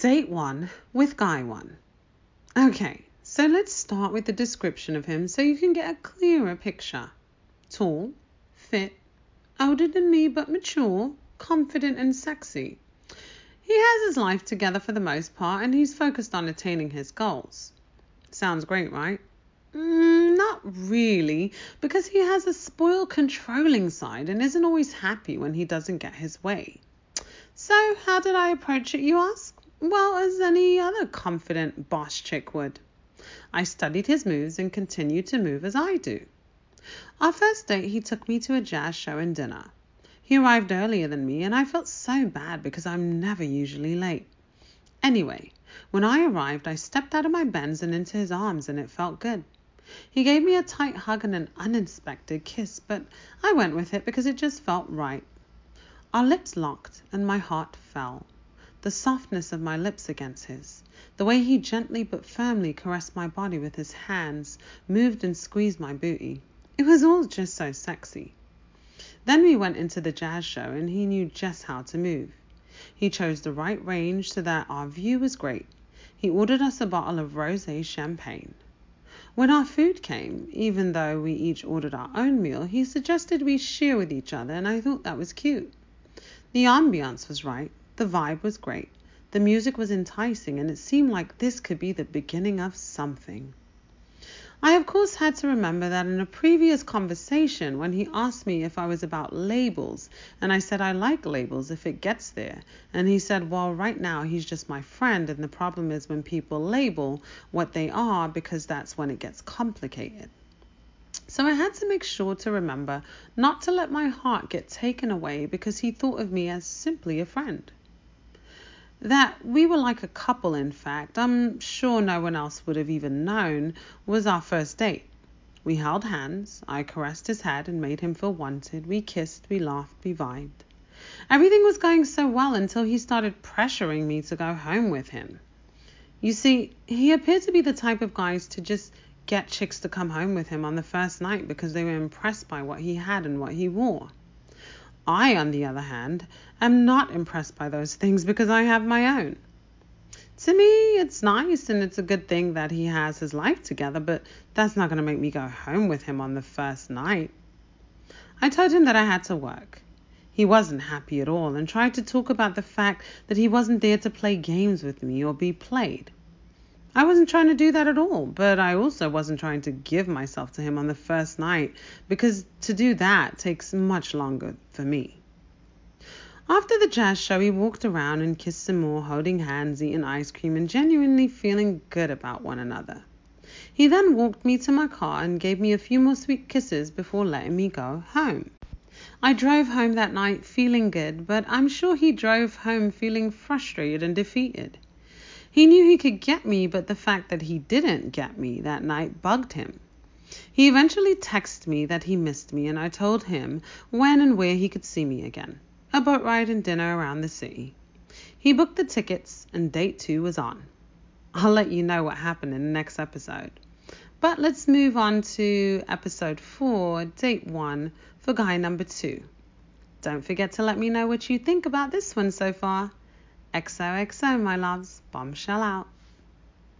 Date 1 with Guy 1. Okay, so let's start with the description of him so you can get a clearer picture. Tall, fit, older than me but mature, confident and sexy. He has his life together for the most part and he's focused on attaining his goals. Sounds great, right? Mm, not really, because he has a spoiled, controlling side and isn't always happy when he doesn't get his way. So, how did I approach it, you ask? Well, as any other confident boss chick would. I studied his moves and continued to move as I do. Our first date, he took me to a jazz show and dinner. He arrived earlier than me, and I felt so bad because I'm never usually late. Anyway, when I arrived, I stepped out of my Benz and into his arms, and it felt good. He gave me a tight hug and an uninspected kiss, but I went with it because it just felt right. Our lips locked, and my heart fell. The softness of my lips against his, the way he gently but firmly caressed my body with his hands, moved and squeezed my booty. It was all just so sexy. Then we went into the jazz show, and he knew just how to move. He chose the right range so that our view was great. He ordered us a bottle of rosé champagne. When our food came, even though we each ordered our own meal, he suggested we share with each other, and I thought that was cute. The ambiance was right, the vibe was great, the music was enticing, and it seemed like this could be the beginning of something. I, of course, had to remember that in a previous conversation, when he asked me if I was about labels, and I said I like labels if it gets there, and he said, Well, right now he's just my friend, and the problem is when people label what they are because that's when it gets complicated. So I had to make sure to remember not to let my heart get taken away because he thought of me as simply a friend that we were like a couple, in fact, I'm sure no one else would have even known, was our first date. We held hands, I caressed his head and made him feel wanted, we kissed, we laughed, we vibed. Everything was going so well until he started pressuring me to go home with him. You see, he appeared to be the type of guys to just get chicks to come home with him on the first night because they were impressed by what he had and what he wore. I, on the other hand, am not impressed by those things because I have my own. To me, it's nice and it's a good thing that he has his life together, but that's not going to make me go home with him on the first night. I told him that I had to work. He wasn't happy at all and tried to talk about the fact that he wasn't there to play games with me or be played. I wasn't trying to do that at all, but I also wasn't trying to give myself to him on the first night because to do that takes much longer for me. After the jazz show, we walked around and kissed some more, holding hands, eating ice cream, and genuinely feeling good about one another. He then walked me to my car and gave me a few more sweet kisses before letting me go home. I drove home that night feeling good, but I'm sure he drove home feeling frustrated and defeated. He knew he could get me, but the fact that he didn't get me that night bugged him. He eventually texted me that he missed me, and I told him when and where he could see me again a boat ride and dinner around the city. He booked the tickets, and date two was on. I'll let you know what happened in the next episode. But let's move on to episode four, date one, for guy number two. Don't forget to let me know what you think about this one so far. XOXO, my loves. Bombshell out.